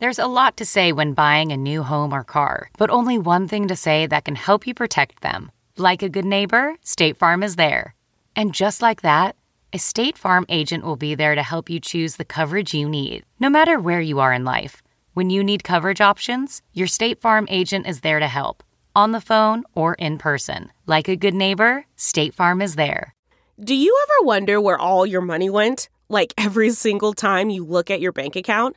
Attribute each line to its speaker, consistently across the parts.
Speaker 1: There's a lot to say when buying a new home or car, but only one thing to say that can help you protect them. Like a good neighbor, State Farm is there. And just like that, a State Farm agent will be there to help you choose the coverage you need, no matter where you are in life. When you need coverage options, your State Farm agent is there to help, on the phone or in person. Like a good neighbor, State Farm is there.
Speaker 2: Do you ever wonder where all your money went? Like every single time you look at your bank account?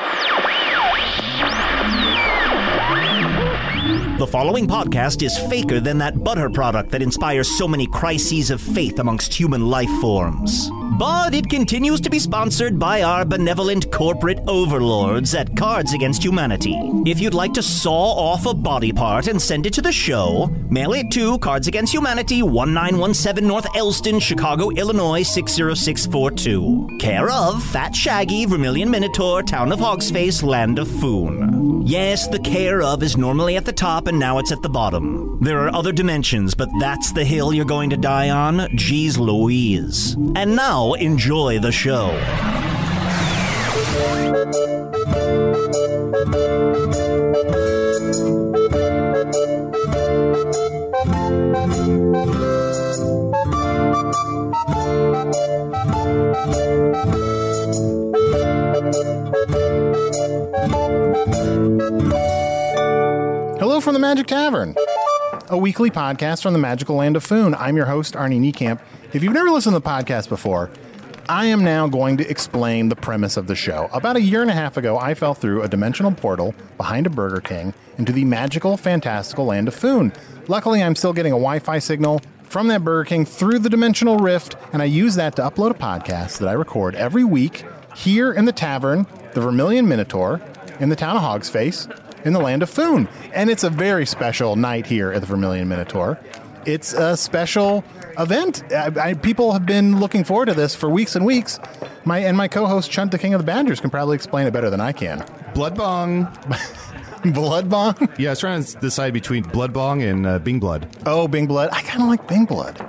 Speaker 3: The following podcast is faker than that butter product that inspires so many crises of faith amongst human life forms. But it continues to be sponsored by our benevolent corporate overlords at Cards Against Humanity. If you'd like to saw off a body part and send it to the show, mail it to Cards Against Humanity, 1917 North Elston, Chicago, Illinois 60642. Care of Fat Shaggy, Vermilion Minotaur, Town of Hogsface, Land of Foon. Yes, the care of is normally at the top and now it's at the bottom. There are other dimensions, but that's the hill you're going to die on? Jeez Louise. And now, enjoy the show.
Speaker 4: Magic Tavern, a weekly podcast from the magical land of Foon. I'm your host, Arnie Niekamp. If you've never listened to the podcast before, I am now going to explain the premise of the show. About a year and a half ago, I fell through a dimensional portal behind a Burger King into the magical, fantastical land of Foon. Luckily, I'm still getting a Wi Fi signal from that Burger King through the dimensional rift, and I use that to upload a podcast that I record every week here in the tavern, the Vermilion Minotaur, in the town of Hogsface, in the land of Foon. And it's a very special night here at the Vermilion Minotaur. It's a special event. I, I, people have been looking forward to this for weeks and weeks. My and my co-host Chunt, the King of the Badgers, can probably explain it better than I can.
Speaker 5: Blood Bong.
Speaker 4: Blood Bong?
Speaker 5: Yeah, I was trying to decide between Blood Bong and uh, Bing Blood.
Speaker 4: Oh, Bing Blood. I kind of like Bing Blood.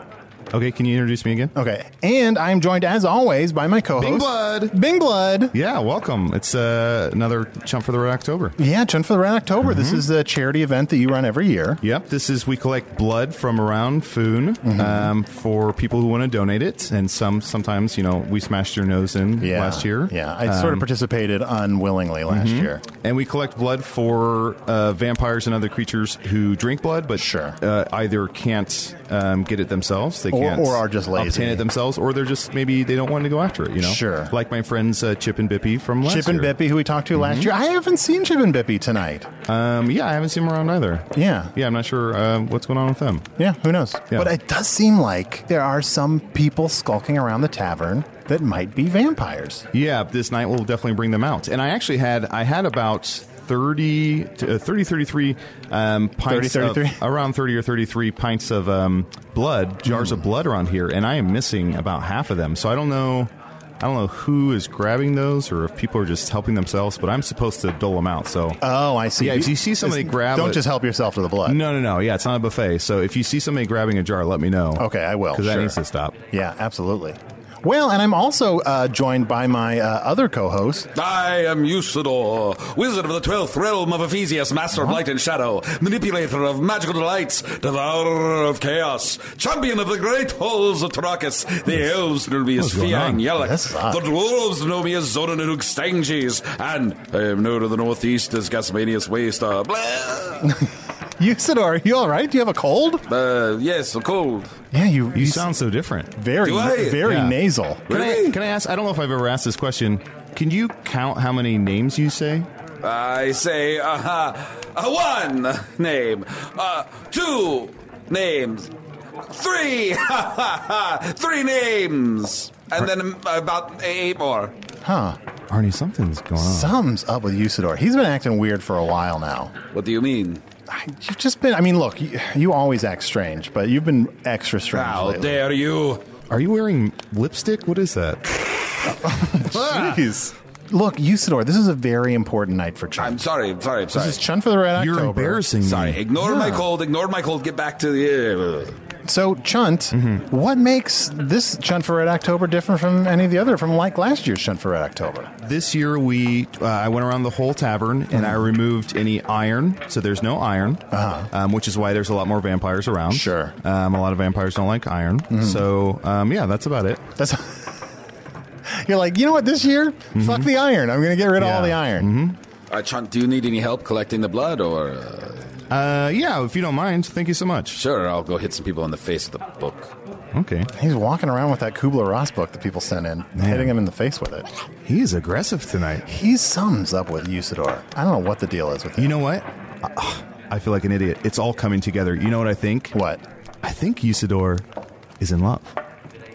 Speaker 5: Okay, can you introduce me again?
Speaker 4: Okay, and I'm joined as always by my co-host
Speaker 5: Bing Blood.
Speaker 4: Bing Blood.
Speaker 5: Yeah, welcome. It's uh, another Chump for the Red October.
Speaker 4: Yeah, Chunt for the Red October.
Speaker 5: Mm-hmm.
Speaker 4: This is a charity event that you run every year.
Speaker 5: Yep, this is we collect blood from around Foon
Speaker 4: Mm-hmm.
Speaker 5: um, for people who want to donate it, and some sometimes you know we smashed your nose in
Speaker 4: Yeah,
Speaker 5: last year.
Speaker 4: Yeah, I sort of
Speaker 5: Um,
Speaker 4: participated unwillingly last year.
Speaker 5: and we collect blood for uh, vampires and other creatures who drink blood, but
Speaker 4: Sure.
Speaker 5: uh, either can't um, get it themselves, they
Speaker 4: Or-
Speaker 5: can't,
Speaker 4: or are just lazy.
Speaker 5: obtain it themselves, or they're just maybe they don't want to go after it. You know,
Speaker 4: Sure.
Speaker 5: Like my friends uh, Chip and Bippy from last
Speaker 4: Chip and
Speaker 5: year.
Speaker 4: Bippy, who we talked to last year. I haven't seen Chip and Bippy tonight.
Speaker 5: Um, yeah, I haven't seen them around either.
Speaker 4: Yeah.
Speaker 5: Yeah, I'm not sure uh, what's going on with them.
Speaker 4: Yeah, who knows?
Speaker 5: Yeah.
Speaker 4: But it does seem like there are some people skulking around the tavern that might be vampires.
Speaker 5: Yeah, this night will definitely bring them out. And I actually had I had about 30, to, uh, 30 33 um, pints
Speaker 4: 30,
Speaker 5: of- around 30 or 33 pints of um, blood, jars
Speaker 4: Hmm.
Speaker 5: of blood around here, and I am missing about half of them. So I don't know. I don't know who is grabbing those or if people are just helping themselves, but I'm supposed to dole them out. So
Speaker 4: Oh, I see.
Speaker 5: Yeah, if you see somebody
Speaker 4: It's-
Speaker 5: grab
Speaker 4: don't
Speaker 5: a-
Speaker 4: just help yourself to the blood.
Speaker 5: no, no, no. Yeah, it's not a buffet. So if you see somebody grabbing a jar, let me know.
Speaker 4: Okay, I will.
Speaker 5: Because that needs to stop.
Speaker 4: Yeah, absolutely. Well, and I'm also uh, joined by my uh, other co-host.
Speaker 6: I am Usidore, wizard of the twelfth realm of Ephesius, master of light and shadow, manipulator of magical delights, devourer of chaos, champion of the great halls of Tarakis. The elves know me as? Fiang Yelek,
Speaker 4: That's odd.
Speaker 6: the dwarves know me as Zodanuk Stanges, and I am known to the northeast as Gasmanius Waystar. Blah.
Speaker 4: Usidore, you all right? Do you have a cold?
Speaker 6: Uh, yes, a cold.
Speaker 4: Yeah, you.
Speaker 5: You sound so different.
Speaker 4: very,
Speaker 6: Do I?
Speaker 4: very
Speaker 5: Yeah.
Speaker 4: nasal.
Speaker 5: Can I,
Speaker 6: Really?
Speaker 5: can I ask? I don't know if I've ever asked this question. Can you count how many names you say?
Speaker 6: I say, uh, uh, one name, uh, two names, three, three names, and then about eight more.
Speaker 4: Huh.
Speaker 5: Arnie, something's going on.
Speaker 4: Something's up with Usidore. He's been acting weird for a while now.
Speaker 6: What do you mean?
Speaker 4: I- You've just been. I mean, look, you, you always act strange, but you've been extra strange.
Speaker 6: How
Speaker 4: lately.
Speaker 6: dare you?
Speaker 5: Are you wearing lipstick? What is that?
Speaker 4: Jeez. Look, Usidore, this is a very important night for Chunt.
Speaker 6: I'm sorry, I'm sorry, I'm
Speaker 4: this is Chunt for the Red
Speaker 5: You're
Speaker 4: October.
Speaker 5: embarrassing me.
Speaker 6: Sorry, ignore my cold, ignore my cold, get back to the. Uh,
Speaker 4: So, Chunt,
Speaker 5: Mm-hmm.
Speaker 4: what makes this Chunt for Red October different from any of the other, from like last year's Chunt for Red October?
Speaker 5: This year, we uh, I went around the whole tavern and I removed any iron, so there's no iron, um, which is why there's a lot more vampires around.
Speaker 4: Sure.
Speaker 5: um, a lot of vampires don't like iron, so um, yeah, that's about it.
Speaker 4: That's. You're like, you know what? This year, fuck the iron. I'm going to get rid of all
Speaker 5: Mm-hmm. Yeah. Mm-hmm.
Speaker 4: the iron.
Speaker 6: uh, Chunt, do you need any help collecting the blood, or uh,
Speaker 5: Uh, yeah, if you don't mind, thank you so much.
Speaker 6: sure, I'll go hit some people in the face with a book.
Speaker 5: Okay,
Speaker 4: He's walking around with that Kubler Ross book that people sent in, hitting him in the face with it.
Speaker 5: he is aggressive tonight.
Speaker 4: He sums up with Usidore. I don't know what the deal is with him.
Speaker 5: You know what? Uh, I feel like an idiot. It's all coming together. You know what I think?
Speaker 4: what?
Speaker 5: I think Usidore is in love.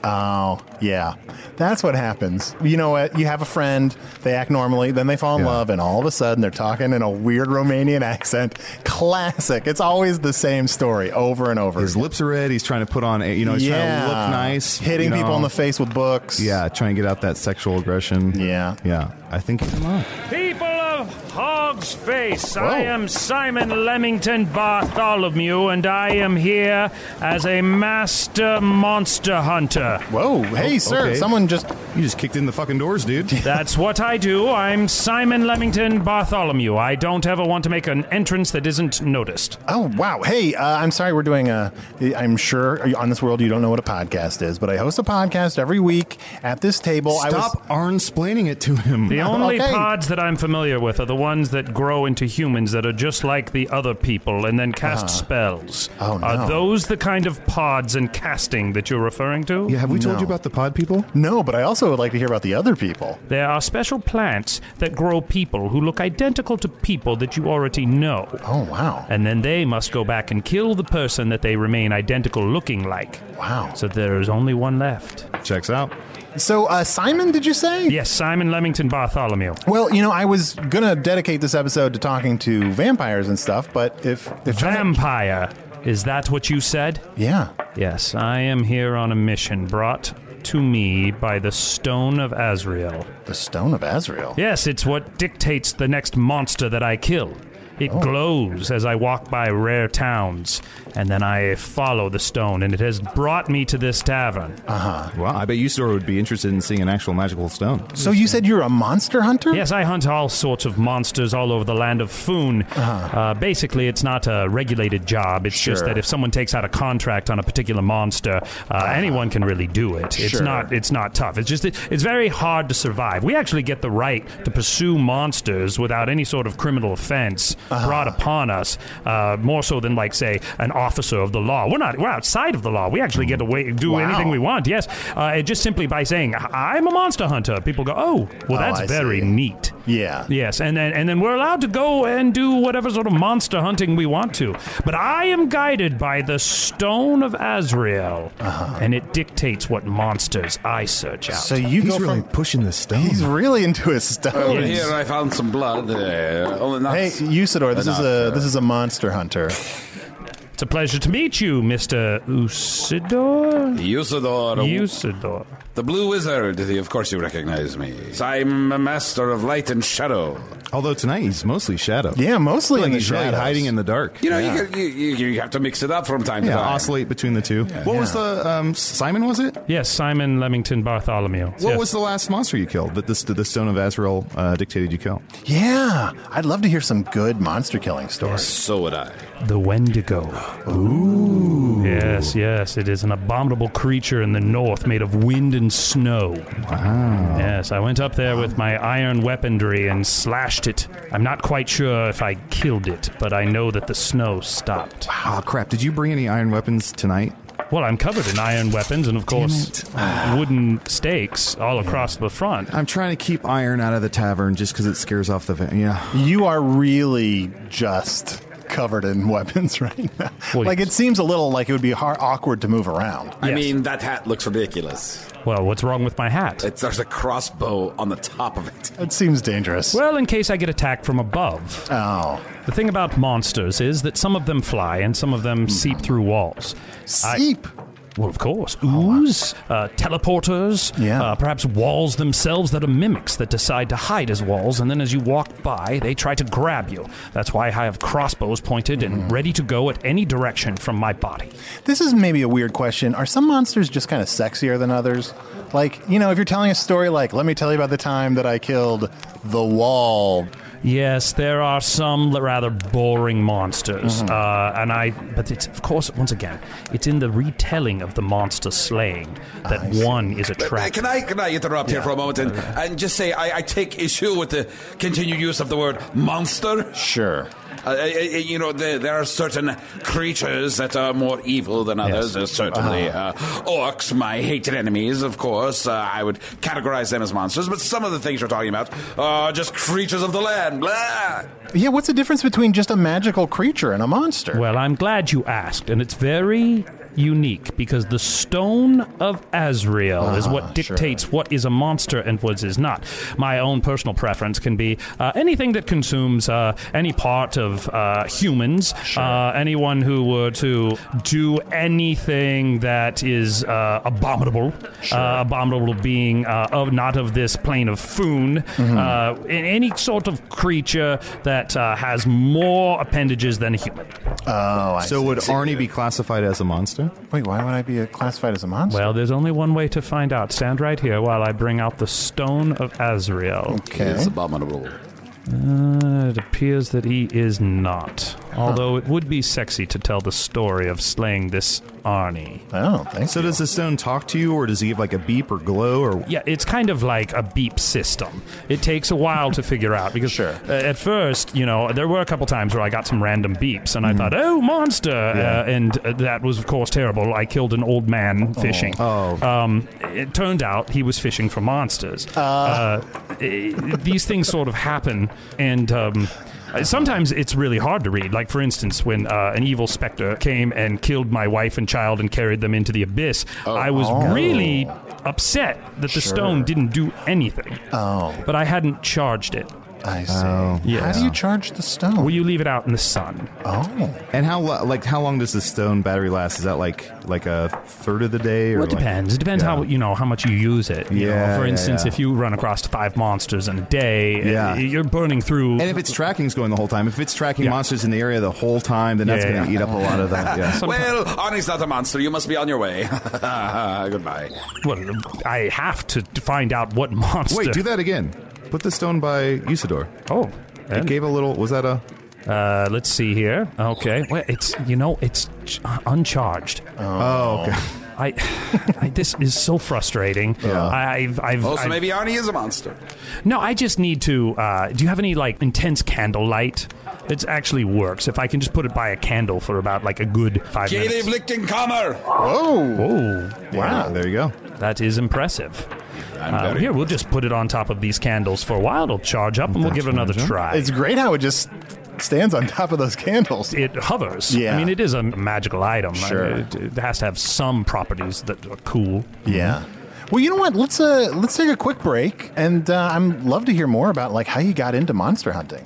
Speaker 4: Oh, yeah. That's what happens. You know what? You have a friend, they act normally, then they fall in
Speaker 5: Yeah.
Speaker 4: love, and all of a sudden they're talking in a weird Romanian accent. Classic. It's always the same story over and over.
Speaker 5: His lips are red. He's trying to put on, you know, he's trying to look nice,
Speaker 4: Hitting
Speaker 5: you know.
Speaker 4: people in the face with books.
Speaker 5: Yeah, trying to get out that sexual aggression.
Speaker 4: Yeah.
Speaker 5: yeah. I think he's in love.
Speaker 7: People of Hogsface,
Speaker 4: Whoa.
Speaker 7: I am Simon Lemmington Bartholomew, and I am here as a master monster hunter.
Speaker 4: Whoa. Hey, sir.
Speaker 5: okay.
Speaker 4: Someone just.
Speaker 5: You just kicked in the fucking doors, dude.
Speaker 7: That's what I do. I'm Simon Lemmington Bartholomew. I don't ever want to make an entrance that isn't noticed.
Speaker 4: Oh, wow. Hey, uh, I'm sorry we're doing a. I'm sure on this world you don't know what a podcast is, but I host a podcast every week at this table. I was,
Speaker 5: Stop arnsplaining it to him.
Speaker 7: The only
Speaker 4: Okay.
Speaker 7: pods that I'm familiar with are the ones that grow into humans that are just like the other people and then cast uh-huh. spells.
Speaker 4: Oh, no.
Speaker 7: Are those the kind of pods and casting that you're referring to?
Speaker 5: Yeah, have we told you about the pod people?
Speaker 4: No, but I also would like to hear about the other people.
Speaker 7: There are special plants that grow people who look identical to people that you already know.
Speaker 4: Oh, wow.
Speaker 7: And then they must go back and kill the person that they remain identical looking like.
Speaker 4: Wow.
Speaker 7: So there is only one left.
Speaker 5: Checks out.
Speaker 4: So, uh, Simon, did you say?
Speaker 7: Yes, Simon Lemmington Bartholomew.
Speaker 4: Well, you know, I was gonna dedicate this episode to talking to vampires and stuff, but if if
Speaker 7: Vampire. Is that what you said?
Speaker 4: yeah,
Speaker 7: Yes, I am here on a mission brought to me by the Stone of Azrael.
Speaker 4: the Stone of Azrael.
Speaker 7: Yes, it's what dictates the next monster that I kill. It glows as I walk by rare towns, and then I follow the stone, and it has brought me to this tavern. Uh huh.
Speaker 5: Well, I bet Usidore would be interested in seeing an actual magical stone.
Speaker 4: So you said you're a monster hunter?
Speaker 7: Yes, I hunt all sorts of monsters all over the land of Foon. Uh huh. basically, it's not a regulated job. It's just that if someone takes out a contract on a particular monster, uh, anyone can really do it. It's
Speaker 4: Sure.
Speaker 7: not. It's not tough. It's just. It, it's very hard to survive. We actually get the right to pursue monsters without any sort of criminal offense brought upon us. Uh, more so than like say an officer of the law. We're not. We're outside of the law. We actually get to wa- do
Speaker 4: Wow.
Speaker 7: anything we want. Yes. Uh, just simply by saying I'm a monster hunter, people go, oh, well,
Speaker 4: Oh,
Speaker 7: that's
Speaker 4: I
Speaker 7: very
Speaker 4: see.
Speaker 7: neat.
Speaker 4: Yeah.
Speaker 7: Yes, and then and then we're allowed to go and do whatever sort of monster hunting we want to. But I am guided by the Stone of Azrael, and it dictates what monsters I search out.
Speaker 4: So you
Speaker 5: He's
Speaker 4: go
Speaker 5: really
Speaker 4: from
Speaker 5: pushing the stone.
Speaker 4: he's really into his
Speaker 6: Over
Speaker 4: stone.
Speaker 6: here, I found some blood. Uh, only not
Speaker 4: Hey, Usidore, this is a
Speaker 6: uh,
Speaker 4: this is a monster hunter.
Speaker 7: It's a pleasure to meet you, Mister Usidore.
Speaker 6: Usidore,
Speaker 7: Usidore.
Speaker 6: The Blue Wizard. Of course, you recognize me. I'm a master of light and shadow.
Speaker 5: Although tonight he's mostly shadow.
Speaker 4: Yeah, mostly
Speaker 5: like
Speaker 4: in the
Speaker 5: he's really
Speaker 4: shadows.
Speaker 5: hiding in the dark.
Speaker 6: You know, you, can- you, you, you have to mix it up from time to
Speaker 5: Yeah,
Speaker 6: time.
Speaker 5: oscillate between the two. what was the um, Simon? Was it?
Speaker 7: Yes, Simon Lemmington Bartholomew.
Speaker 5: What
Speaker 7: Yes.
Speaker 5: was the last monster you killed that this the Stone of Azrael uh, dictated you kill?
Speaker 4: Yeah, I'd love to hear some good monster killing stories.
Speaker 6: So would I.
Speaker 7: the Wendigo?
Speaker 4: Ooh,
Speaker 7: Yes, yes, it is an abominable creature in the north made of wind and snow.
Speaker 5: Wow.
Speaker 7: Yes, I went up there with my iron weaponry and slashed it. I'm not quite sure if I killed it, but I know that the snow stopped.
Speaker 5: Oh, crap. Did you bring any iron weapons tonight?
Speaker 7: Well, I'm covered in iron weapons and, of course, ah. wooden stakes all across the front.
Speaker 5: I'm trying to keep iron out of the tavern just because it scares off the. Va- yeah.
Speaker 4: You are really just covered in weapons right now.
Speaker 7: Well,
Speaker 4: like
Speaker 7: yes.
Speaker 4: it seems a little like it would be hard, awkward to move around.
Speaker 6: I
Speaker 7: Yes.
Speaker 6: mean, that hat looks ridiculous.
Speaker 7: Well, what's wrong with my hat?
Speaker 6: It's, there's a crossbow on the top of it.
Speaker 4: It seems dangerous.
Speaker 7: Well, in case I get attacked from above.
Speaker 4: oh,
Speaker 7: The thing about monsters is that some of them fly and some of them seep through walls. I-
Speaker 4: seep.
Speaker 7: Well, of course. Ooze, uh, teleporters,
Speaker 4: Yeah.
Speaker 7: uh, perhaps walls themselves that are mimics that decide to hide as walls, and then as you walk by, they try to grab you. That's why I have crossbows pointed and ready to go at any direction from my body.
Speaker 4: This is maybe a weird question. Are some monsters just kind of sexier than others? Like, you know, if you're telling a story like, let me tell you about the time that I killed the wall.
Speaker 7: Yes, there are some rather boring monsters, uh, and I. But it's of course, once again, it's in the retelling of the monster slaying that one is
Speaker 6: Uh,
Speaker 7: attractive.
Speaker 6: Can I can I interrupt here for a moment and, and just say I, I take issue with the continued use of the word monster.
Speaker 4: Sure.
Speaker 6: Uh, uh, uh, you know, there, there are certain creatures that are more evil than others. There's certainly uh, orcs, my hated enemies, of course. Uh, I would categorize them as monsters, but some of the things you're talking about are just creatures of the land. Blah.
Speaker 4: Yeah, what's the difference between just a magical creature and a monster?
Speaker 7: Well, I'm glad you asked, and it's very unique because the stone of Azrael is what dictates what is a monster and what is not. My own personal preference can be uh, anything that consumes uh, any part of uh, humans, uh, anyone who were to do anything that is uh, abominable, uh, abominable being uh, of not of this plane of Foon, uh, in any sort of creature that uh, has more appendages than a human.
Speaker 4: oh, I
Speaker 5: So
Speaker 4: see.
Speaker 5: would Arnie be classified as a monster?
Speaker 4: Wait, why would I be classified as a monster?
Speaker 7: Well, there's only one way to find out. Stand right here while I bring out the Stone of Azrael.
Speaker 4: okay.
Speaker 6: It's abominable.
Speaker 7: Uh, it appears that he is not. Although it would be sexy to tell the story of slaying this Arnie.
Speaker 4: Oh, thanks.
Speaker 5: So does the stone talk to you, or does he have like a beep or glow, or
Speaker 7: Yeah, it's kind of like a beep system. It takes a while to figure out because
Speaker 4: Sure.
Speaker 7: uh, at first, you know, there were a couple times where I got some random beeps and I thought, "Oh, monster!" Uh, and uh, that was, of course, terrible. I killed an old man fishing.
Speaker 5: Oh.
Speaker 7: Um, it turned out he was fishing for monsters. Uh, eh, these things sort of happen, and. Um, Sometimes it's really hard to read. Like, for instance, when uh, an evil specter came and killed my wife and child and carried them into the abyss, I was really upset that the stone didn't do anything.
Speaker 4: Oh,
Speaker 7: But I hadn't charged it.
Speaker 4: I oh. see.
Speaker 5: Oh,
Speaker 7: yes.
Speaker 4: How do you charge the stone?
Speaker 7: Well, you leave it out in the sun.
Speaker 4: oh,
Speaker 5: and how lo- like how long does the stone battery last? Is that like like a third of the day, or
Speaker 7: Well, it
Speaker 5: like-
Speaker 7: depends. It depends
Speaker 5: Yeah.
Speaker 7: how you know how much you use it. you know.
Speaker 5: Yeah,
Speaker 7: For
Speaker 5: yeah,
Speaker 7: instance,
Speaker 5: yeah.
Speaker 7: if you run across five monsters in a day,
Speaker 5: Yeah.
Speaker 7: you're burning through.
Speaker 5: And if it's tracking's going the whole time, if it's tracking
Speaker 7: Yeah.
Speaker 5: monsters in the area the whole time, then that's
Speaker 7: Yeah,
Speaker 5: going to
Speaker 7: yeah.
Speaker 5: eat up a lot of that. Yeah.
Speaker 6: Well, Arnie's not a monster. You must be on your way. Goodbye.
Speaker 7: well, I have to find out what monster.
Speaker 5: Wait, do that again. Put the stone by Usidore.
Speaker 7: Oh,
Speaker 5: It gave a little. Was that a?
Speaker 7: uh, let's see here. Okay, well, it's you know it's ch- uh, uncharged.
Speaker 5: Oh, okay.
Speaker 7: I, I this is so frustrating. I, I've, I've,
Speaker 6: Oh, so
Speaker 7: I've-
Speaker 6: maybe Arnie is a monster.
Speaker 7: no. I just need to. Uh, do you have any like intense candlelight? It actually works if I can just put it by a candle for about like a good five
Speaker 6: Caleb
Speaker 7: minutes.
Speaker 6: Lichtenkammer.
Speaker 4: whoa!
Speaker 7: Oh,
Speaker 5: Wow. There you go.
Speaker 7: that is impressive. Uh, here, we'll just put it on top of these candles for a while. It'll charge up, and we'll give it another try.
Speaker 4: It's great how it just stands on top of those candles.
Speaker 7: it hovers.
Speaker 4: Yeah.
Speaker 7: I mean, it is a magical item. I-
Speaker 4: Sure.
Speaker 7: It, it has to have some properties that are cool.
Speaker 4: Yeah. Well, you know what? Let's uh let's take a quick break, and uh, I'm love to hear more about like how you got into monster hunting.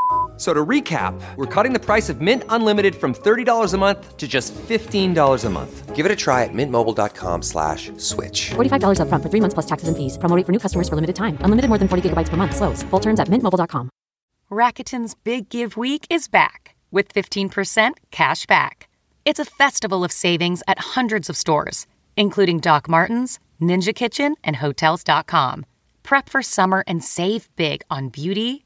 Speaker 8: F- So to recap, we're cutting the price of Mint Unlimited from $30 a month to just $15 a month. Give it a try at mintmobile.com slash switch.
Speaker 9: $45 upfront for three months plus taxes and fees. Promo rate for new customers for limited time. Unlimited more than 40 gigabytes per month. Slows. Full terms at mintmobile.com.
Speaker 1: Rakuten's Big Give Week is back. with 15% cash back. It's a festival of savings at hundreds of stores, including Doc Martens, Ninja Kitchen, and Hotels.com. Prep for summer and save big on beauty,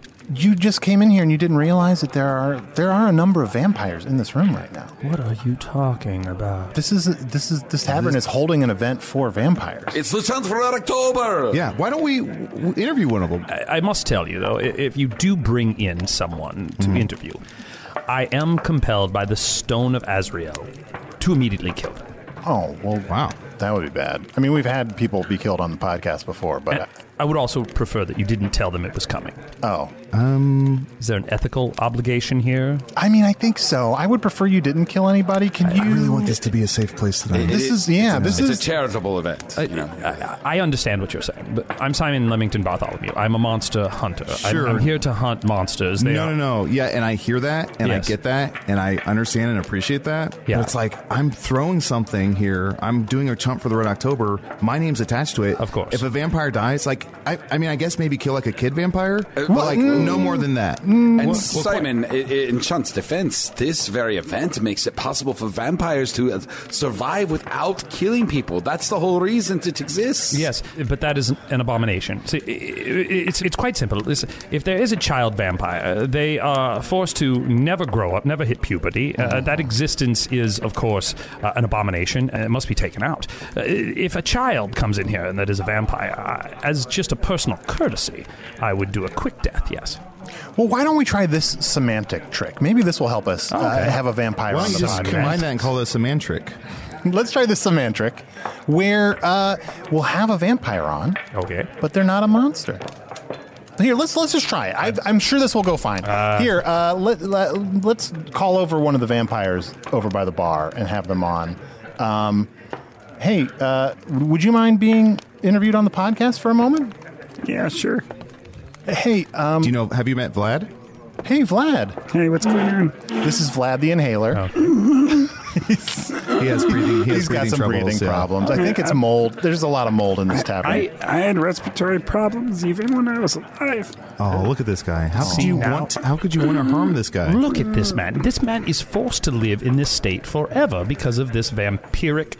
Speaker 4: You just came in here and you didn't realize that there are there are a number of vampires in this room right now.
Speaker 7: What are you talking about?
Speaker 4: This is this is this tavern is holding an event for vampires.
Speaker 6: It's the chance for October.
Speaker 5: Yeah, why don't we w- interview one of them?
Speaker 7: I, I must tell you, though, i- if you do bring in someone to mm-hmm. interview, I am compelled by the Stone of Azrael to immediately kill them.
Speaker 4: Oh well,
Speaker 5: Wow.
Speaker 4: that would be bad. I mean, we've had people be killed on the podcast before, but
Speaker 7: I would also prefer that you didn't tell them it was coming.
Speaker 4: oh, Um,
Speaker 7: is there an ethical obligation here?
Speaker 4: I mean, I think so. I would prefer you didn't kill anybody. Can you?
Speaker 10: I really want this to be a safe place tonight.
Speaker 4: This is yeah. This
Speaker 6: It's
Speaker 4: is
Speaker 6: a charitable event.
Speaker 7: I,
Speaker 6: you know.
Speaker 7: I, I understand what you're saying, but I'm Simon Lemmington Bartholomew. I'm a monster hunter. I'm-
Speaker 5: Sure.
Speaker 7: I'm, here to hunt monsters. They
Speaker 5: no,
Speaker 7: are,
Speaker 5: no, no. Yeah, and I hear that, and
Speaker 7: Yes.
Speaker 5: I get that, and I understand and appreciate that.
Speaker 7: Yeah.
Speaker 5: But it's like I'm throwing something here. I'm doing a chump for the Red October. My name's attached to it.
Speaker 7: Of course.
Speaker 5: If a vampire dies, like I, I mean, I guess maybe kill like a kid vampire, but like mm, no more than that.
Speaker 6: And Simon, i- i- in Chunt's defense, this very event makes it possible for vampires to uh, survive without killing people. That's the whole reason it exists.
Speaker 7: Yes, but that is an abomination. See, i- i- it's it's quite simple. Listen, if there is a child vampire, they are forced to never grow up, never hit puberty. Uh, that existence is, of course, uh, an abomination, and it must be taken out. Uh, if a child comes in here and that is a vampire, uh, as just a personal courtesy, I would do a quick death. Yes.
Speaker 4: Well. Why don't we try this semantic trick? Maybe this will help us uh,
Speaker 7: Okay.
Speaker 4: have a vampire
Speaker 5: Why
Speaker 4: on
Speaker 5: don't
Speaker 4: the
Speaker 5: you just combine that and call this a man trick?
Speaker 4: Let's try this semantric, where uh, we'll have a vampire on,
Speaker 7: Okay.
Speaker 4: but they're not a monster. Here, let's let's just try it. I, I'm sure this will go fine. Here, uh, let, let let's call over one of the vampires over by the bar and have them on. Um, hey, uh, would you mind being interviewed on the podcast for a moment?
Speaker 11: Yeah, sure.
Speaker 4: Hey, um,
Speaker 5: Do you know? Have you met Vlad?
Speaker 4: hey, Vlad.
Speaker 11: Hey, what's going on?
Speaker 4: This is Vlad the Inhaler.
Speaker 5: He has breathing. He has
Speaker 4: He's got
Speaker 5: breathing
Speaker 4: some
Speaker 5: troubles,
Speaker 4: breathing
Speaker 5: yeah.
Speaker 4: problems. I think it's mold. There's a lot of mold in this tavern.
Speaker 11: I, I had respiratory problems even when I was alive.
Speaker 5: Oh, look at this guy! How could
Speaker 7: See,
Speaker 5: you
Speaker 7: now-
Speaker 5: want? How could you want to harm this guy?
Speaker 7: Look at this man. This man is forced to live in this state forever because of this vampiric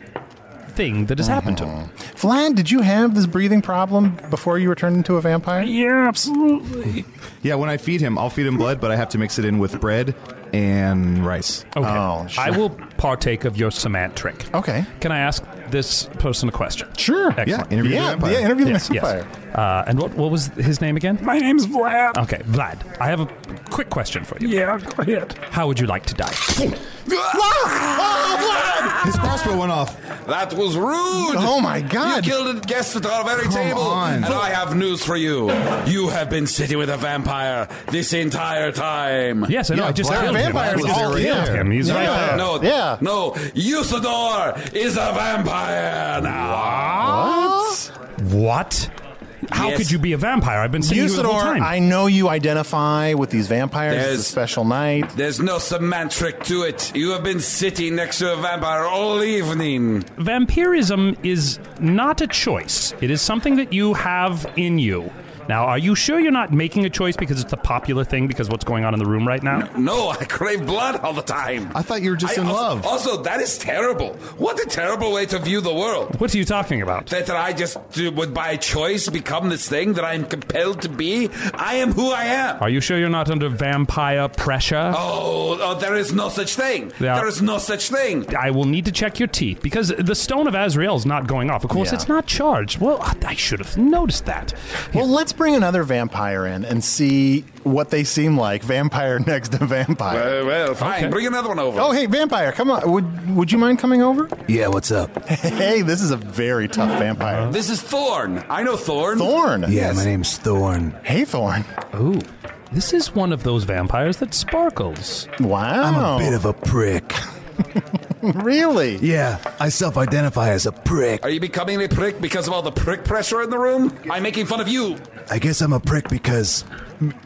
Speaker 7: thing that has happened to him.
Speaker 4: Vlad, did you have this breathing problem before you were turned into a vampire?
Speaker 11: Yeah, absolutely.
Speaker 5: Yeah, when I feed him, I'll feed him blood, but I have to mix it in with bread and rice.
Speaker 7: Okay.
Speaker 4: Oh, sure.
Speaker 7: I will partake of your cement trick.
Speaker 4: Okay.
Speaker 7: Can I ask this person a question?
Speaker 4: Sure.
Speaker 7: Excellent.
Speaker 5: Yeah, interview the vampire.
Speaker 4: yeah, interview the
Speaker 7: Yes,
Speaker 4: vampire.
Speaker 7: yes. Uh, and what, what was his name again?
Speaker 11: My name's Vlad.
Speaker 7: Okay, Vlad. I have a quick question for you.
Speaker 11: Yeah, go ahead.
Speaker 7: How would you like to die?
Speaker 5: His crossbow went off.
Speaker 6: That was rude.
Speaker 4: Oh, my God.
Speaker 6: You killed a guest at our very
Speaker 5: Come
Speaker 6: table.
Speaker 5: on.
Speaker 6: And I have news for you. You have been sitting with a vampire this entire time.
Speaker 7: Yes, I know.
Speaker 5: Yeah,
Speaker 7: I just
Speaker 5: Vlad-
Speaker 7: killed him.
Speaker 4: vampires
Speaker 7: I just
Speaker 4: all
Speaker 7: killed
Speaker 4: here.
Speaker 7: him. He's
Speaker 4: Yeah.
Speaker 7: right there.
Speaker 6: No,
Speaker 4: Yeah.
Speaker 6: no. Usidore is a vampire now.
Speaker 7: What? What? How
Speaker 6: Yes.
Speaker 7: could you be a vampire? I've been seeing you the whole time.
Speaker 4: I know you identify with these vampires. It's a
Speaker 6: There's-
Speaker 4: special night.
Speaker 6: There's no semantric to it. You have been sitting next to a vampire all evening.
Speaker 7: Vampirism is not a choice. It is something that you have in you. Now, are you sure you're not making a choice because it's the popular thing because what's going on in the room right now?
Speaker 6: No, I crave blood all the time.
Speaker 5: I thought you were just
Speaker 6: I
Speaker 5: in
Speaker 6: also,
Speaker 5: love.
Speaker 6: Also, that is terrible. What a terrible way to view the world.
Speaker 7: What are you talking about?
Speaker 6: That, that I just uh, would by choice become this thing that I am compelled to be. I am who I am.
Speaker 7: Are you sure you're not under vampire pressure?
Speaker 6: Oh, oh, there is no such thing.
Speaker 7: Yeah.
Speaker 6: There is no such thing.
Speaker 7: I will need to check your teeth because the stone of Azrael is not going off. Of course,
Speaker 4: Yeah.
Speaker 7: it's not charged. Well, I should have noticed that.
Speaker 4: Well, let's bring another vampire in and see what they seem like. Vampire next to vampire.
Speaker 6: Well, well, fine.
Speaker 7: Okay.
Speaker 6: Bring another one over.
Speaker 4: oh, hey, vampire, come on. Would Would you mind coming over?
Speaker 10: Yeah, what's up?
Speaker 4: Hey, this is a very tough vampire.
Speaker 6: This is Thorn. I know Thorn.
Speaker 4: Thorn.
Speaker 10: Yeah, my name's Thorn.
Speaker 4: Hey, Thorn.
Speaker 7: Ooh, this is one of those vampires that sparkles.
Speaker 4: Wow.
Speaker 10: I'm a bit of a prick.
Speaker 4: really?
Speaker 10: Yeah, I self identify as a prick.
Speaker 6: Are you becoming a prick because of all the prick pressure in the room? I'm making fun of you.
Speaker 10: I guess I'm a prick because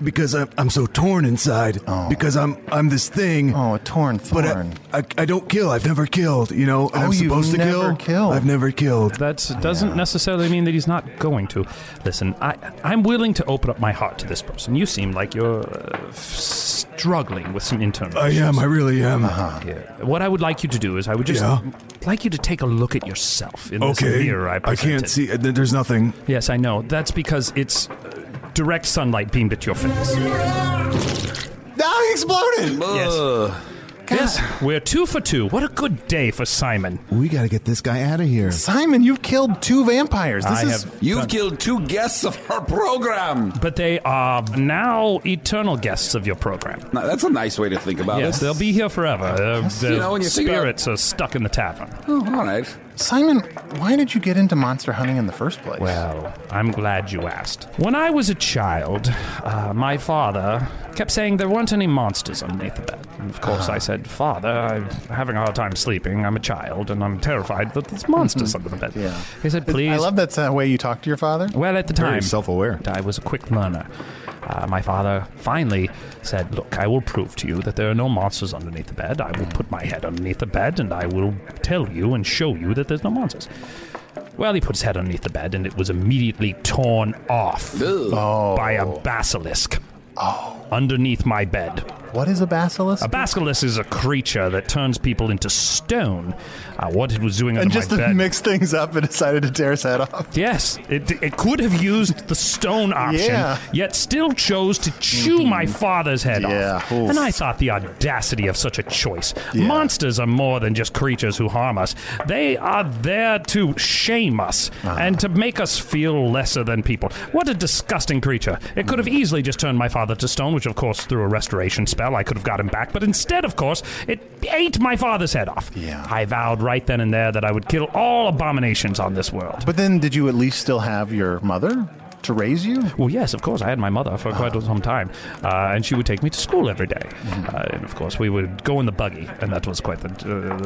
Speaker 10: because I'm, I'm so torn inside. Because I'm I'm this thing.
Speaker 4: Oh, a torn thorn.
Speaker 10: But I. I, I don't kill. I've never killed. You know,
Speaker 4: Oh,
Speaker 10: I'm
Speaker 4: you've
Speaker 10: supposed to
Speaker 4: never
Speaker 10: kill.
Speaker 4: killed.
Speaker 10: I've never killed.
Speaker 7: That doesn't necessarily mean that he's not going to. Listen, I, I'm willing to open up my heart to this person. You seem like you're uh, struggling with some internal
Speaker 10: I
Speaker 7: issues.
Speaker 10: am. I really am.
Speaker 7: Yeah. What I would like you to do is I would just
Speaker 10: Yeah?
Speaker 7: like you to take a look at yourself in this
Speaker 10: Okay.
Speaker 7: mirror I
Speaker 10: I can't see. uh, There's nothing.
Speaker 7: Yes, I know. That's because it's uh, direct sunlight beamed at your face.
Speaker 4: Ah, he exploded.
Speaker 7: Yes. Yes, we're two for two. What a good day for Simon.
Speaker 10: We got to get this guy out of here.
Speaker 4: Simon, you've killed two vampires. This
Speaker 7: I
Speaker 4: is
Speaker 7: have
Speaker 6: You've
Speaker 7: done-
Speaker 6: killed two guests of our program.
Speaker 7: But they are now eternal guests of your program.
Speaker 6: Now, that's a nice way to think about
Speaker 7: Yes,
Speaker 6: it.
Speaker 7: they'll be here forever. Their, their
Speaker 6: You know, when you think about-
Speaker 7: spirits are stuck in the tavern.
Speaker 6: Oh, all right.
Speaker 4: Simon. Why did you get into monster hunting in the first place?
Speaker 7: Well, I'm glad you asked. When I was a child, uh, my father kept saying there weren't any monsters underneath the bed. And of course, I said, Father, I'm having a hard time sleeping. I'm a child, and I'm terrified that there's monsters under the bed.
Speaker 4: Yeah.
Speaker 7: He said, Please.
Speaker 4: I love that's the way you talk to your father.
Speaker 7: Well, at the
Speaker 5: Very
Speaker 7: time,
Speaker 5: self-aware.
Speaker 7: I was a quick learner. Uh, my father finally said, Look, I will prove to you that there are no monsters underneath the bed. I will put my head underneath the bed and I will tell you and show you that there's no monsters. Well, he put his head underneath the bed and it was immediately torn off by a basilisk. Underneath my bed.
Speaker 4: What is a basilisk?
Speaker 7: A basilisk is a creature that turns people into stone. Uh, what it was doing
Speaker 4: and just
Speaker 7: my
Speaker 4: to
Speaker 7: bed.
Speaker 4: mix things up, it decided to tear his head off.
Speaker 7: Yes, it, it could have used the stone option,
Speaker 4: Yeah.
Speaker 7: yet still chose to chew my father's head
Speaker 4: Yeah,
Speaker 7: off.
Speaker 4: oof.
Speaker 7: And I thought the audacity of such a choice. Monsters are more than just creatures who harm us, they are there to shame us
Speaker 4: Uh-huh.
Speaker 7: and to make us feel lesser than people. What a disgusting creature. It could have
Speaker 4: Mm-hmm.
Speaker 7: easily just turned my father to stone, which, of course, through a restoration spell, I could have got him back, but instead, of course, it ate my father's head off.
Speaker 4: Yeah.
Speaker 7: I vowed right then and there that I would kill all abominations on this world.
Speaker 4: But then, did you at least still have your mother to raise you?
Speaker 7: Well, yes, of course. I had my mother for quite some time, uh, and she would take me to school every day. Uh, and of course, we would go in the buggy, and that was quite the.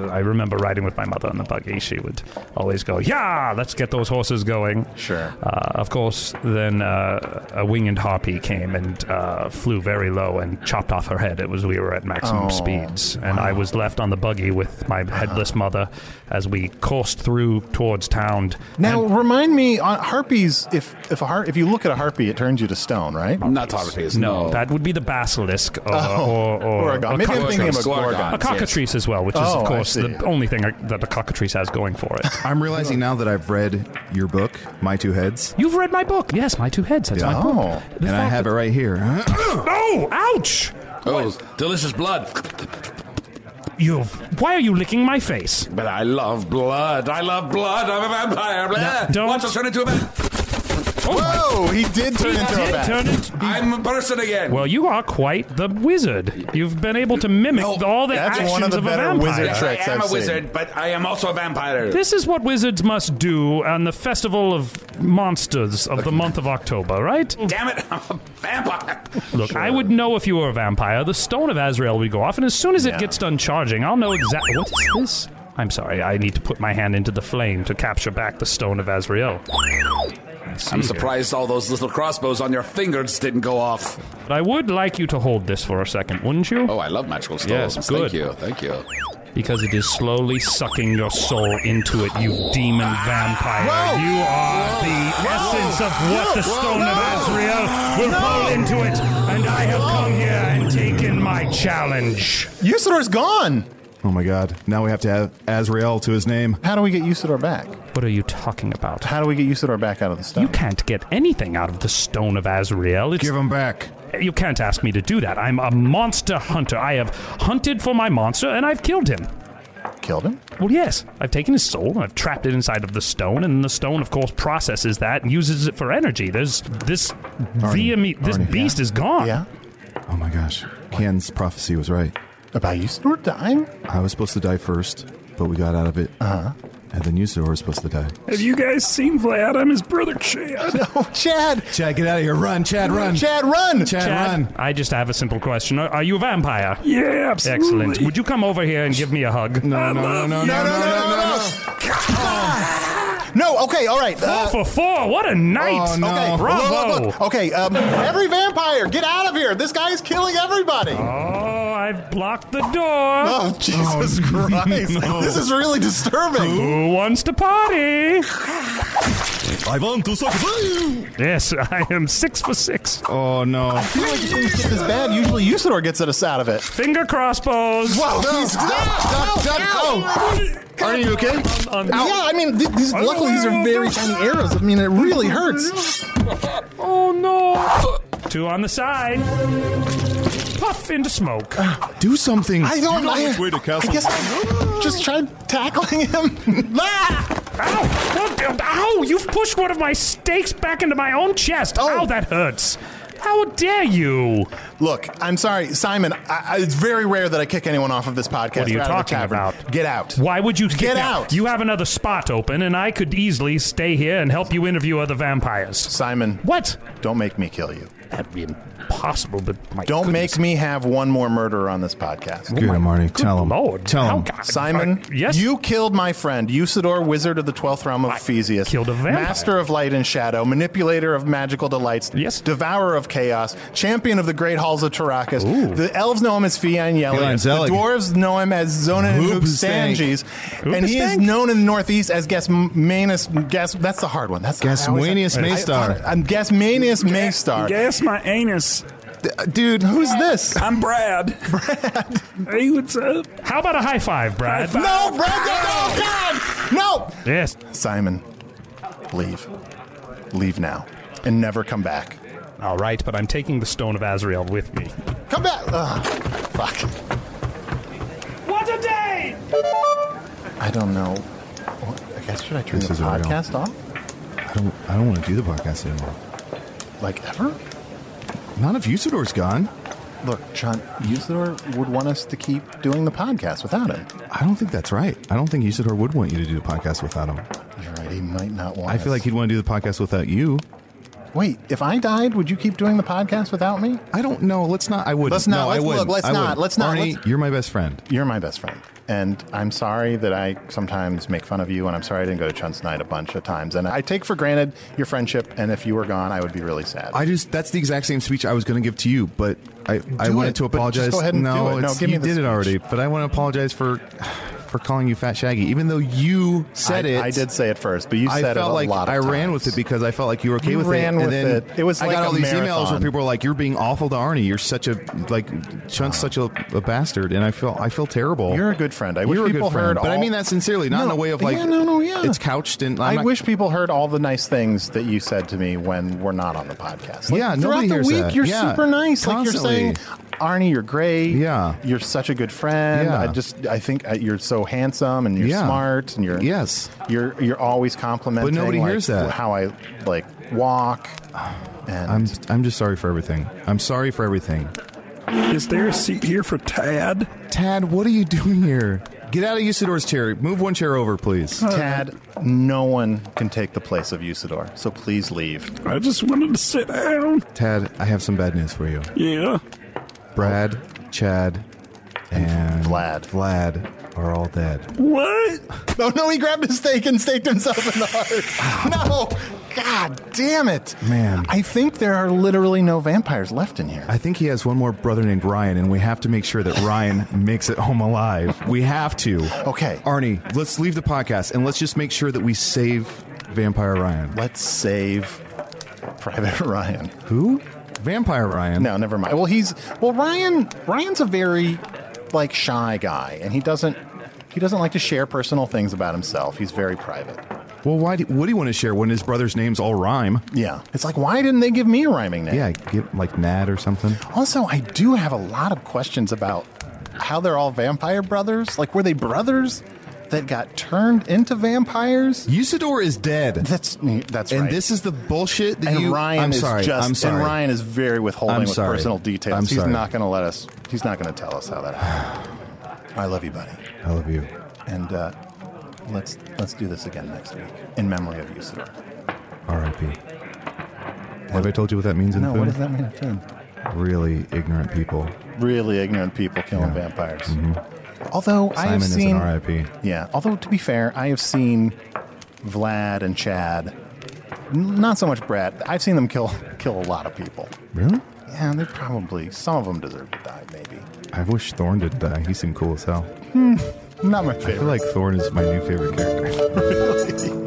Speaker 7: Uh, I remember riding with my mother in the buggy. She would always go, "Yeah, let's get those horses going."
Speaker 4: Sure.
Speaker 7: Uh, of course, then uh, a winged harpy came and uh, flew very low and chopped off her head. It was we were at maximum
Speaker 4: Oh,
Speaker 7: speeds, and I was left on the buggy with my headless mother as we coursed through towards town.
Speaker 4: Now, remind me, on harpies. If if a har- if you look at a harpy, it turns you to stone, right?
Speaker 6: Not harpies.
Speaker 7: No,
Speaker 6: No,
Speaker 7: that would be the basilisk or,
Speaker 4: Oh,
Speaker 7: or, or,
Speaker 4: Gorgon. Maybe I'm thinking of a
Speaker 6: Gorgons,
Speaker 4: gorgon.
Speaker 7: a cockatrice as well, which is
Speaker 4: Oh,
Speaker 7: of course
Speaker 4: see.
Speaker 7: the only thing that a cockatrice has going for it.
Speaker 5: I'm realizing now that I've read your book, My Two Heads,
Speaker 7: You've read my book, yes, my two heads. That's my
Speaker 4: Oh.
Speaker 7: book. The
Speaker 5: and I
Speaker 7: fact
Speaker 5: have it right here.
Speaker 7: Oh, ouch!
Speaker 6: Oh, delicious blood.
Speaker 7: You. Why are you licking my face?
Speaker 6: But I love blood. I love blood. I'm a vampire. Blah.
Speaker 7: don't-
Speaker 6: Watch us turn into a man.
Speaker 7: Oh my-
Speaker 4: Whoa! He did turn
Speaker 7: He
Speaker 4: into
Speaker 7: did
Speaker 4: a bat.
Speaker 7: turn it-
Speaker 6: I'm a person again.
Speaker 7: Well, you are quite the wizard. You've been able to mimic
Speaker 6: No,
Speaker 7: all the
Speaker 4: that's
Speaker 7: actions
Speaker 4: one of the
Speaker 7: a
Speaker 4: better
Speaker 7: vampire.
Speaker 4: wizard
Speaker 6: yes,
Speaker 4: tricks
Speaker 6: I am
Speaker 4: I've
Speaker 6: a
Speaker 4: seen.
Speaker 6: wizard, but I am also a vampire.
Speaker 7: This is what wizards must do on the festival of monsters of the month of October, right?
Speaker 6: Damn it, I'm a vampire.
Speaker 7: Look, I would know if you were a vampire. The stone of Azrael would go off, and as soon as it gets done charging, I'll know exactly. What is this? I'm sorry, I need to put my hand into the flame to capture back the stone of Azrael. I see
Speaker 6: I'm
Speaker 7: here.
Speaker 6: surprised all those little crossbows on your fingers didn't go off.
Speaker 7: But I would like you to hold this for a second, wouldn't you?
Speaker 6: Oh, I love magical stones.
Speaker 7: Yes, good.
Speaker 6: Thank you. Thank you.
Speaker 7: Because it is slowly sucking your soul into it, you demon vampire. You are the essence of what the stone of Azrael will pull into it, and I have come here and taken my challenge.
Speaker 4: Usidore's gone.
Speaker 5: Oh my god. Now we have to have Azrael to his name.
Speaker 4: How do we get Usidore back?
Speaker 7: What are you talking about?
Speaker 4: How do we get Usidore back out of the stone?
Speaker 7: You can't get anything out of the Stone of Azrael. It's,
Speaker 5: Give him back.
Speaker 7: you can't ask me to do that. I'm a monster hunter. I have hunted for my monster and I've killed him.
Speaker 4: Killed him.
Speaker 7: Well, yes. I've taken his soul, I've trapped it inside of the stone, and the stone, of course, processes that and uses it for energy. There's this via me, this
Speaker 5: Arnie,
Speaker 7: beast is gone.
Speaker 4: Yeah.
Speaker 5: Oh my gosh. Ken's prophecy was right.
Speaker 4: About Usidore dying?
Speaker 5: I was supposed to die first, but we got out of it.
Speaker 4: Uh huh.
Speaker 5: And then Usidore is supposed to die.
Speaker 11: Have you guys seen Vlad? I'm his brother, Chad.
Speaker 4: Oh, Chad!
Speaker 10: Chad, get out of here! Run, Chad, run!
Speaker 4: Chad, run!
Speaker 10: Chad,
Speaker 7: Chad,
Speaker 10: run!
Speaker 7: I just have a simple question. Are, are you a vampire?
Speaker 11: Yeah, absolutely.
Speaker 7: Excellent. Would you come over here and give me a hug?
Speaker 10: No, I no, no, No, no, no, no, no,
Speaker 4: no, no, no, No, okay, all right.
Speaker 7: Four
Speaker 4: uh,
Speaker 7: for four. What a night.
Speaker 10: Oh, no.
Speaker 4: okay,
Speaker 7: Bravo.
Speaker 4: look, look, look. Okay, um, every vampire, get out of here. This guy is killing everybody.
Speaker 7: Oh, I've blocked the door.
Speaker 4: Oh, Jesus Christ. This is really disturbing.
Speaker 7: Who wants to party?
Speaker 5: I want to suck.
Speaker 7: Yes, I am six for six.
Speaker 5: Oh no!
Speaker 4: I feel like if things get this bad, usually Usidore gets us out of it.
Speaker 7: Finger crossbows.
Speaker 4: Whoa, he's
Speaker 10: Duck, duck, oh! Are you okay?
Speaker 4: Yeah, I mean, th- these, luckily these are very tiny arrows. I mean, it really hurts.
Speaker 7: Oh no! Two on the side. Puff into smoke.
Speaker 10: Do something.
Speaker 4: I don't know.
Speaker 5: which way to
Speaker 4: I guess I just tried tackling him. Ah!
Speaker 7: Ow! Ow! You've pushed one of my stakes back into my own chest.
Speaker 4: Oh.
Speaker 7: Ow, that hurts. How dare you?
Speaker 4: Look, I'm sorry, Simon. I, I, it's very rare that I kick anyone off of this podcast.
Speaker 7: What are you
Speaker 4: or out the
Speaker 7: talking
Speaker 4: tavern.
Speaker 7: about?
Speaker 4: Get out.
Speaker 7: Why would you kick
Speaker 4: Get
Speaker 7: me
Speaker 4: out.
Speaker 7: You have another spot open, and I could easily stay here and help you interview other vampires.
Speaker 4: Simon,
Speaker 7: What?
Speaker 4: don't make me kill you.
Speaker 7: That'd be impossible, but my
Speaker 4: Don't
Speaker 7: goodness.
Speaker 4: make me have one more murderer on this podcast.
Speaker 10: Get him, Marty. Tell him.
Speaker 7: Lord,
Speaker 10: Tell him.
Speaker 7: God-
Speaker 4: Simon,
Speaker 7: yes,
Speaker 4: you killed my friend, Usidore, Wizard of the Twelfth Realm of Ephesius,
Speaker 7: killed a vampire.
Speaker 4: Master of Light and Shadow, Manipulator of Magical Delights,
Speaker 7: Yes.
Speaker 4: Devourer of Chaos, Champion of the Great Halls of Tarakas. The Elves know him as Fian
Speaker 10: Fian
Speaker 4: Yelius. The Dwarves know him as Zona and
Speaker 10: Hoobastank.
Speaker 4: Hoopstanges. And he is known in the Northeast as Gasmanus. Gas, that's the hard one. That's I always-
Speaker 10: Gasmanius
Speaker 4: I- I
Speaker 10: Maystar.
Speaker 4: thought it- I'm Gasmanius Maystar.
Speaker 11: Gas my anus.
Speaker 4: Dude, who's this?
Speaker 11: I'm Brad. Brad. Hey, what's up?
Speaker 7: How about a high five, Brad?
Speaker 4: No, Brad, no, oh, God! No!
Speaker 7: Yes.
Speaker 4: Simon, leave. Leave now. And never come back.
Speaker 7: All right, but I'm taking the Stone of Azrael with me.
Speaker 4: Come back! Ugh, fuck.
Speaker 7: What a day!
Speaker 4: I don't know. What, I guess should I turn
Speaker 5: This
Speaker 4: the
Speaker 5: is real.
Speaker 4: podcast off?
Speaker 5: I don't. I don't want to do the podcast anymore.
Speaker 4: Like ever?
Speaker 5: Not if Usidore's gone.
Speaker 4: Look, John, Usidore would want us to keep doing the podcast without him.
Speaker 5: I don't think that's right. I don't think Usidore would want you to do the podcast without him.
Speaker 4: You're right, he might not want
Speaker 5: I feel
Speaker 4: us.
Speaker 5: like he'd want to do the podcast without you.
Speaker 4: Wait, if I died, would you keep doing the podcast without me?
Speaker 5: I don't know. Let's not. I would.
Speaker 4: Let's not-
Speaker 5: No,
Speaker 4: let's-
Speaker 5: I would.
Speaker 4: look, let's not, let's not,
Speaker 5: Arnie,
Speaker 4: let's-
Speaker 5: you're my best friend.
Speaker 4: You're my best friend. And I'm sorry that I sometimes make fun of you, and I'm sorry I didn't go to Chunt's night a bunch of times. And I take for granted your friendship, and if you were gone, I would be really sad.
Speaker 5: I just that's the exact same speech I was going to give to you, but I, I
Speaker 4: Do
Speaker 5: wanted
Speaker 4: it,
Speaker 5: to apologize.
Speaker 4: go ahead and
Speaker 5: no,
Speaker 4: do it. No, give me
Speaker 5: you did it already, but I want to apologize for for calling you Fat Shaggy, even though you said
Speaker 4: I,
Speaker 5: it.
Speaker 4: I did say it first, but you
Speaker 5: I
Speaker 4: said it a
Speaker 5: like
Speaker 4: lot
Speaker 5: I ran with it because I felt like you were okay
Speaker 4: You
Speaker 5: with
Speaker 4: ran
Speaker 5: it.
Speaker 4: with
Speaker 5: and then
Speaker 4: it. It was
Speaker 5: I
Speaker 4: like
Speaker 5: got
Speaker 4: a
Speaker 5: all these emails where people were like, "You're being awful to Arnie. You're such a like Chunt's such a, a bastard," and I feel I feel terrible.
Speaker 4: You're a good friend. I wish
Speaker 5: You're a
Speaker 4: people
Speaker 5: friend,
Speaker 4: heard
Speaker 5: but I mean that sincerely, not in a way of like
Speaker 4: yeah, no, no, yeah.
Speaker 5: it's couched in. I'm
Speaker 4: I
Speaker 5: not-
Speaker 4: wish people heard all the nice things that you said to me when we're not on the podcast. Like,
Speaker 5: Yeah,
Speaker 4: throughout the
Speaker 5: hears
Speaker 4: week,
Speaker 5: that.
Speaker 4: you're
Speaker 5: Yeah,
Speaker 4: super nice. Like you're saying, Arnie, you're great.
Speaker 5: Yeah.
Speaker 4: you're such a good friend.
Speaker 5: Yeah.
Speaker 4: I just, I think uh, you're so handsome and you're
Speaker 5: Yeah.
Speaker 4: smart and you're
Speaker 5: Yes.
Speaker 4: you're you're always complimenting.
Speaker 5: But nobody
Speaker 4: like,
Speaker 5: hears that.
Speaker 4: How I like walk. And
Speaker 5: I'm I'm just sorry for everything. I'm sorry for everything.
Speaker 11: Is there a seat here for Tad?
Speaker 5: Tad, what are you doing here? Get out of Usidore's chair. Move one chair over, please.
Speaker 4: Tad, no one can take the place of Usidore, so please leave.
Speaker 11: I just wanted to sit down.
Speaker 5: Tad, I have some bad news for you.
Speaker 11: Yeah.
Speaker 5: Brad, Chad, and
Speaker 4: Vlad.
Speaker 5: Vlad are all dead.
Speaker 11: What?
Speaker 4: Oh no, he grabbed his stake and staked himself in the heart. no, God damn it,
Speaker 5: Man.
Speaker 4: I think there are literally no vampires left in here.
Speaker 5: I think he has one more brother named Ryan, and we have to make sure that Ryan makes it home alive. We have to.
Speaker 4: Okay.
Speaker 5: Arnie, let's leave the podcast and let's just make sure that we save Vampire Ryan.
Speaker 4: Let's save Private Ryan.
Speaker 5: Who? Vampire Ryan.
Speaker 4: No, never mind. Well, he's well, Ryan. Ryan's a very like shy guy, and he doesn't he doesn't like to share personal things about himself. He's very private.
Speaker 5: Well, why? Do, what do you want to share when his brother's names all rhyme?
Speaker 4: Yeah, it's like why didn't they give me a rhyming name?
Speaker 5: Yeah, get like Nad or something.
Speaker 4: Also, I do have a lot of questions about how they're all vampire brothers. Like, were they brothers that got turned into vampires?
Speaker 5: Usidore is dead.
Speaker 4: That's that's
Speaker 5: and
Speaker 4: right.
Speaker 5: this is the bullshit that
Speaker 4: and
Speaker 5: you.
Speaker 4: Ryan
Speaker 5: I'm
Speaker 4: is
Speaker 5: sorry.
Speaker 4: just
Speaker 5: I'm sorry.
Speaker 4: and Ryan is very withholding with personal details.
Speaker 5: I'm
Speaker 4: he's
Speaker 5: sorry.
Speaker 4: not going to let us. He's not going to tell us how that happened. I love you, buddy.
Speaker 5: I love you.
Speaker 4: And uh, let's let's do this again next week in memory of Usidore.
Speaker 5: R.I.P. Have I told you what that means in
Speaker 4: No,
Speaker 5: food?
Speaker 4: what does that mean in film?
Speaker 5: Really ignorant people.
Speaker 4: Really ignorant people killing vampires. Although I have
Speaker 5: Simon is
Speaker 4: seen,
Speaker 5: an R.I.P.
Speaker 4: yeah. Although to be fair, I have seen Vlad and Chad. Not so much Brad. I've seen them kill kill a lot of people.
Speaker 5: Really?
Speaker 4: Yeah, they probably some of them deserve to die. Maybe
Speaker 5: I wish Thorn did die. He seemed cool as hell.
Speaker 4: Hmm, not my favorite.
Speaker 5: I feel like Thorn is my new favorite character.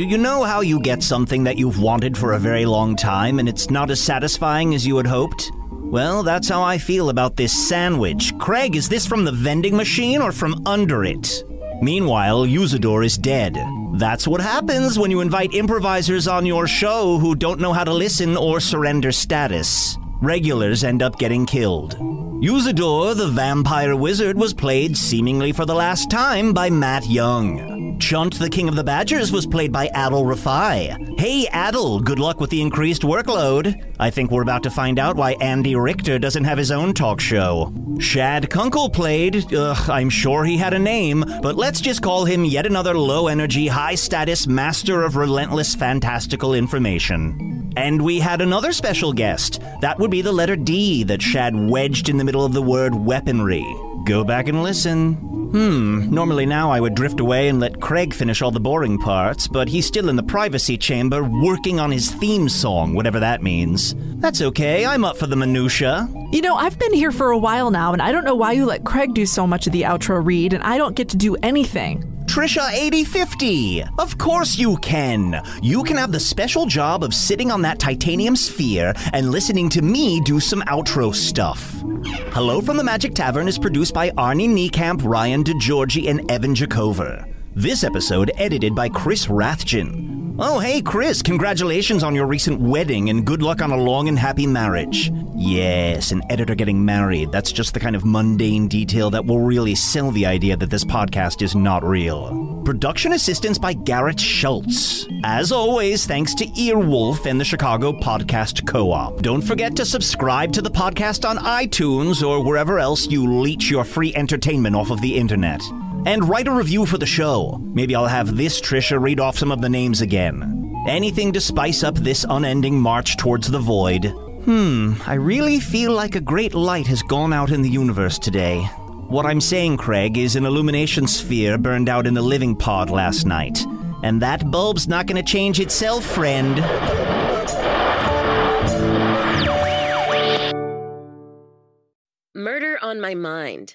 Speaker 3: Do you know how you get something that you've wanted for a very long time and it's not as satisfying as you had hoped? Well, that's how I feel about this sandwich. Craig, is this from the vending machine or from under it? Meanwhile, Usidore is dead. That's what happens when you invite improvisers on your show who don't know how to listen or surrender status. Regulars end up getting killed. Usidore, the vampire wizard, was played seemingly for the last time by Matt Young. Chunt, the King of the Badgers, was played by Adal Rifai. Hey, Adal, good luck with the increased workload. I think we're about to find out why Andy Richter doesn't have his own talk show. Shad Kunkle played, ugh, I'm sure he had a name, but let's just call him yet another low energy, high status master of relentless fantastical information. And we had another special guest. That would be the letter D that Shad wedged in the middle of the word weaponry. Go back and listen. Hmm, normally now I would drift away and let Craig finish all the boring parts, but he's still in the privacy chamber working on his theme song, whatever that means. That's okay, I'm up for the minutia.
Speaker 12: You know, I've been here for a while now, and I don't know why you let Craig do so much of the outro read, and I don't get to do anything.
Speaker 3: Tricia 8050! Of course you can! You can have the special job of sitting on that titanium sphere and listening to me do some outro stuff. Hello from the Magic Tavern is produced by Arnie Niekamp, Ryan DiGiorgi, and Evan Jacover. This episode edited by Chris Rathjen. Oh, hey, Chris, congratulations on your recent wedding and good luck on a long and happy marriage. Yes, an editor getting married. That's just the kind of mundane detail that will really sell the idea that this podcast is not real. Production assistance by Garrett Schultz. As always, thanks to Earwolf and the Chicago Podcast Co op. Don't forget to subscribe to the podcast on iTunes or wherever else you leech your free entertainment off of the internet. And write a review for the show. Maybe I'll have this Tricia read off some of the names again. Anything to spice up this unending march towards the void. Hmm, I really feel like a great light has gone out in the universe today. What I'm saying, Craig, is an illumination sphere burned out in the living pod last night. And that bulb's not gonna change itself, friend.
Speaker 13: Murder on My Mind,